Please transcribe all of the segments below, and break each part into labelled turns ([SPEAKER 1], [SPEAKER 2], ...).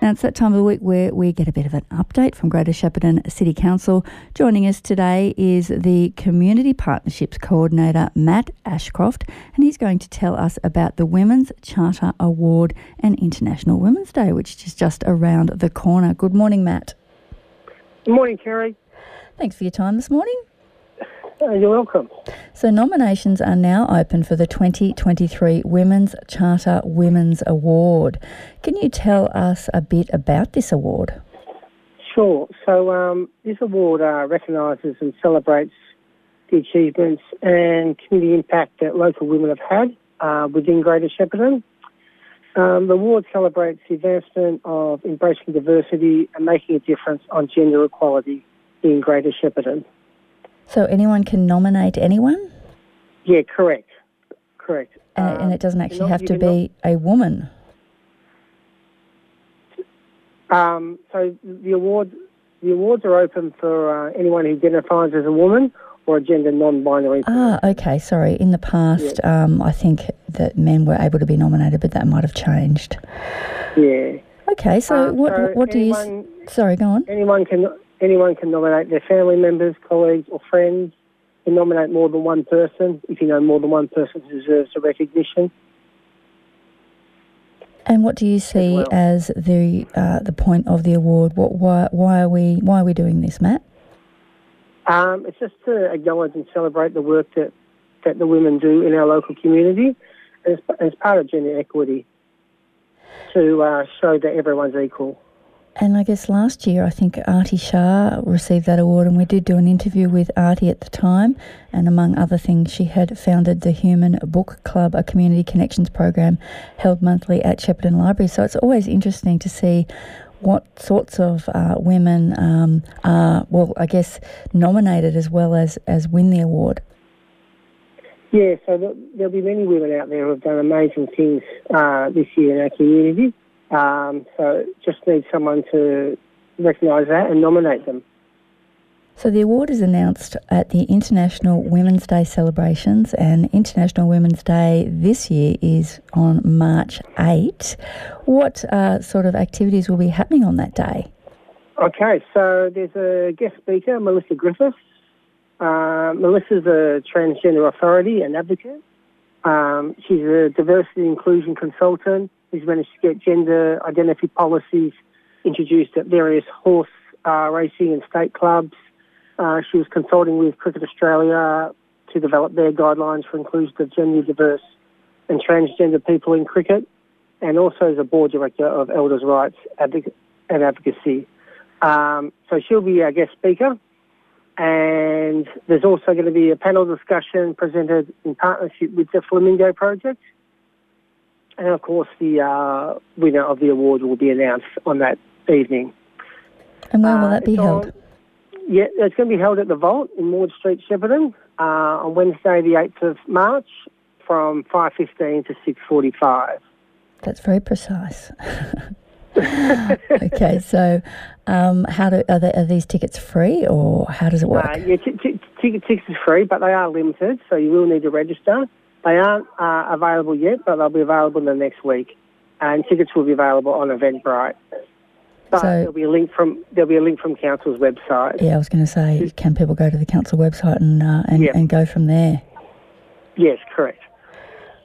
[SPEAKER 1] Now, it's that time of the week where we get a bit of an update from Greater Shepparton City Council. Joining us today is the Community Partnerships Coordinator, Matt Ashcroft, and he's going to tell us about the Women's Charter Award and International Women's Day, which is just around the corner. Good morning, Matt.
[SPEAKER 2] Good morning, Kerry.
[SPEAKER 1] Thanks for your time this morning.
[SPEAKER 2] You're welcome.
[SPEAKER 1] So, nominations are now open for the 2023 Women's Charter Women's Award. Can you tell us a bit about this award?
[SPEAKER 2] Sure. So, um, this award uh, recognises and celebrates the achievements and community impact that local women have had uh, within Greater Shepparton. Um, the award celebrates the advancement of embracing diversity and making a difference on gender equality in Greater Shepparton.
[SPEAKER 1] So anyone can nominate anyone?
[SPEAKER 2] Yeah, correct. Correct.
[SPEAKER 1] And, um, and it doesn't actually have to be a woman.
[SPEAKER 2] Um, so the awards the awards are open for uh, anyone who identifies as a woman or a gender non-binary.
[SPEAKER 1] Ah, okay. Sorry. In the past, yeah. um, I think that men were able to be nominated, but that might have changed.
[SPEAKER 2] Yeah.
[SPEAKER 1] Okay. So um, what so what anyone, do you? Sorry. Go on.
[SPEAKER 2] Anyone can anyone can nominate their family members, colleagues, or friends. Can nominate more than one person if you know more than one person deserves the recognition.
[SPEAKER 1] And what do you see well. as the uh, the point of the award? What why why are we why are we doing this, Matt?
[SPEAKER 2] Um, it's just to acknowledge and celebrate the work that, that the women do in our local community as, as part of gender equity to uh, show that everyone's equal.
[SPEAKER 1] And I guess last year, I think Artie Shah received that award, and we did do an interview with Artie at the time. And among other things, she had founded the Human Book Club, a community connections program held monthly at Shepparton Library. So it's always interesting to see what sorts of uh, women um, are, well, I guess, nominated as well as, as win the award.
[SPEAKER 2] Yeah, so there'll be many women out there who have done amazing things uh, this year in our community. Um, so just need someone to recognise that and nominate them.
[SPEAKER 1] So the award is announced at the International Women's Day celebrations, and International Women's Day this year is on March 8. What uh, sort of activities will be happening on that day?
[SPEAKER 2] Okay, so there's a guest speaker, Melissa Griffiths. Uh, Melissa's a transgender authority and advocate. Um, she's a diversity inclusion consultant who's managed to get gender identity policies introduced at various horse uh, racing and state clubs. Uh, she was consulting with Cricket Australia to develop their guidelines for inclusion of gender diverse and transgender people in cricket, and also as a board director of Elders' Rights and Advocacy. Um, so she'll be our guest speaker. And there's also going to be a panel discussion presented in partnership with the Flamingo Project. And of course, the uh, winner of the award will be announced on that evening.
[SPEAKER 1] And where will uh, that be held? On,
[SPEAKER 2] yeah, it's going to be held at the Vault in Maude Street, Shepparton, uh, on Wednesday, the 8th of March, from 5.15 to 6.45.
[SPEAKER 1] That's very precise. okay, so um, how do are, they, are, these tickets free or how does it work? Uh,
[SPEAKER 2] yeah, t- t- tickets are free, but they are limited, so you will need to register. They aren't uh, available yet, but they'll be available in the next week, and tickets will be available on Eventbrite. But so, there'll be a link from there'll be a link from council's website.
[SPEAKER 1] Yeah, I was going to say, can people go to the council website and uh, and, yeah. and go from there?
[SPEAKER 2] Yes, correct.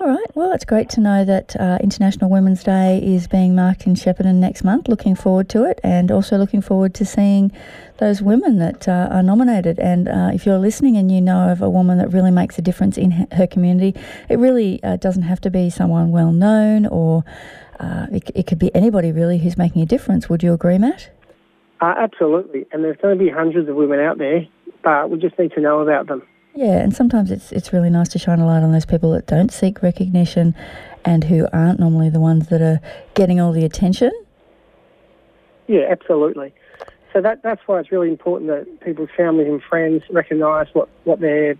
[SPEAKER 1] All right. Well, it's great to know that uh, International Women's Day is being marked in Shepparton next month. Looking forward to it, and also looking forward to seeing those women that uh, are nominated. And uh, if you're listening and you know of a woman that really makes a difference in her community, it really uh, doesn't have to be someone well known, or uh, it, it, could be anybody really who's making a difference. Would you agree, Matt?
[SPEAKER 2] Uh, absolutely. And there's going to be hundreds of women out there, but we just need to know about them.
[SPEAKER 1] Yeah, and sometimes it's it's really nice to shine a light on those people that don't seek recognition and who aren't normally the ones that are getting all the attention.
[SPEAKER 2] Yeah, absolutely. So that that's why it's really important that people's families and friends recognise what, what their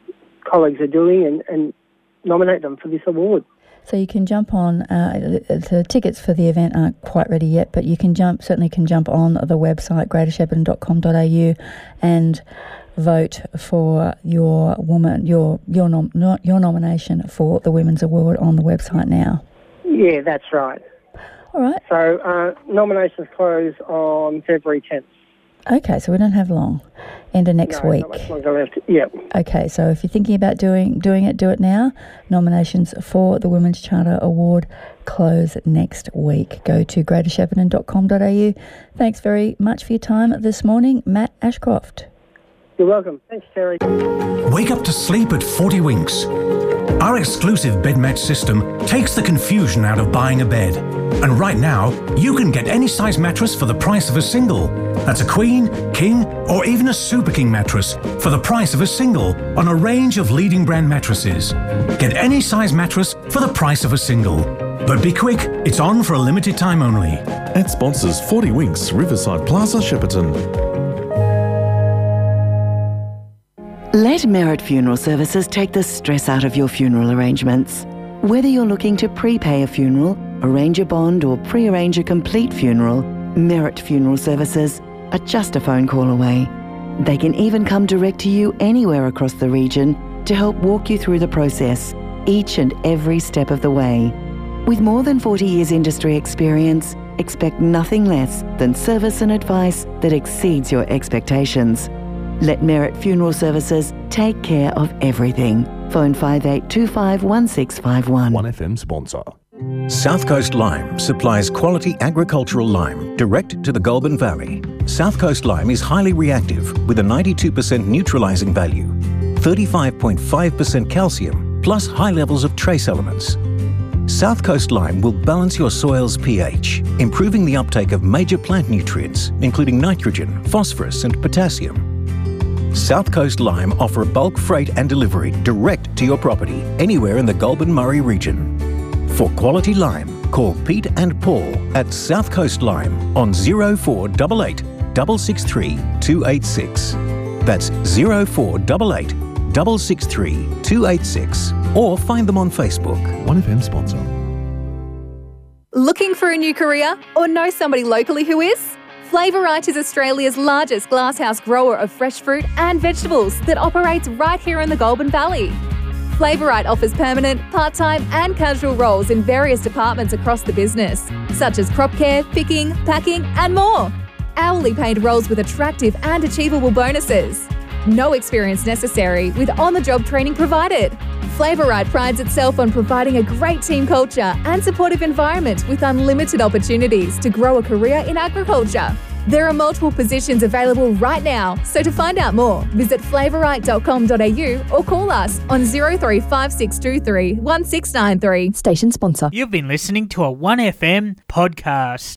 [SPEAKER 2] colleagues are doing and, and nominate them for this award.
[SPEAKER 1] So you can jump on. Uh, the tickets for the event aren't quite ready yet, but you can jump. Certainly, can jump on the website greatershepparton.com.au and vote for your woman, your your nom- not your nomination for the Women's Award on the website now.
[SPEAKER 2] Yeah, that's right.
[SPEAKER 1] All right.
[SPEAKER 2] So uh, nominations close on February 10th.
[SPEAKER 1] Okay, so we don't have long. End of next
[SPEAKER 2] no,
[SPEAKER 1] week.
[SPEAKER 2] Not much longer left. Yep.
[SPEAKER 1] Okay, so if you're thinking about doing doing it, do it now. Nominations for the Women's Charter Award close next week. Go to greatershepparton.com.au. Thanks very much for your time this morning, Matt Ashcroft.
[SPEAKER 2] You're welcome. Thanks, Terry.
[SPEAKER 3] Wake up to sleep at 40 Winks. Our exclusive bed match system takes the confusion out of buying a bed. And right now, you can get any size mattress for the price of a single. That's a queen, king, or even a super king mattress for the price of a single on a range of leading brand mattresses. Get any size mattress for the price of a single. But be quick, it's on for a limited time only.
[SPEAKER 4] At sponsors 40 Winks, Riverside Plaza, Shepparton.
[SPEAKER 5] Let Merit Funeral Services take the stress out of your funeral arrangements. Whether you're looking to prepay a funeral, arrange a bond, or pre-arrange a complete funeral, Merit Funeral Services are just a phone call away. They can even come direct to you anywhere across the region to help walk you through the process, each and every step of the way. With more than 40 years industry experience, expect nothing less than service and advice that exceeds your expectations. Let Merit Funeral Services take care of everything. Phone 5825 1651.
[SPEAKER 4] 1FM sponsor.
[SPEAKER 6] South Coast Lime supplies quality agricultural lime direct to the Goulburn Valley. South Coast Lime is highly reactive with a 92% neutralising value, 35.5% calcium, plus high levels of trace elements. South Coast Lime will balance your soil's pH, improving the uptake of major plant nutrients, including nitrogen, phosphorus, and potassium. South Coast Lime offer bulk freight and delivery direct to your property anywhere in the Goulburn Murray region. For quality lime, call Pete and Paul at South Coast Lime on 0488 663 286. That's 0488 663 286 or find them on Facebook.
[SPEAKER 4] 1FM sponsor.
[SPEAKER 7] Looking for a new career or know somebody locally who is? Flavorite is Australia's largest glasshouse grower of fresh fruit and vegetables that operates right here in the Goulburn Valley. Flavorite offers permanent, part time, and casual roles in various departments across the business, such as crop care, picking, packing, and more. Hourly paid roles with attractive and achievable bonuses. No experience necessary, with on the job training provided. Flavorite prides itself on providing a great team culture and supportive environment with unlimited opportunities to grow a career in agriculture. There are multiple positions available right now, so to find out more, visit flavorite.com.au or call us on 035623 1693.
[SPEAKER 8] Station sponsor.
[SPEAKER 9] You've been listening to a 1FM podcast.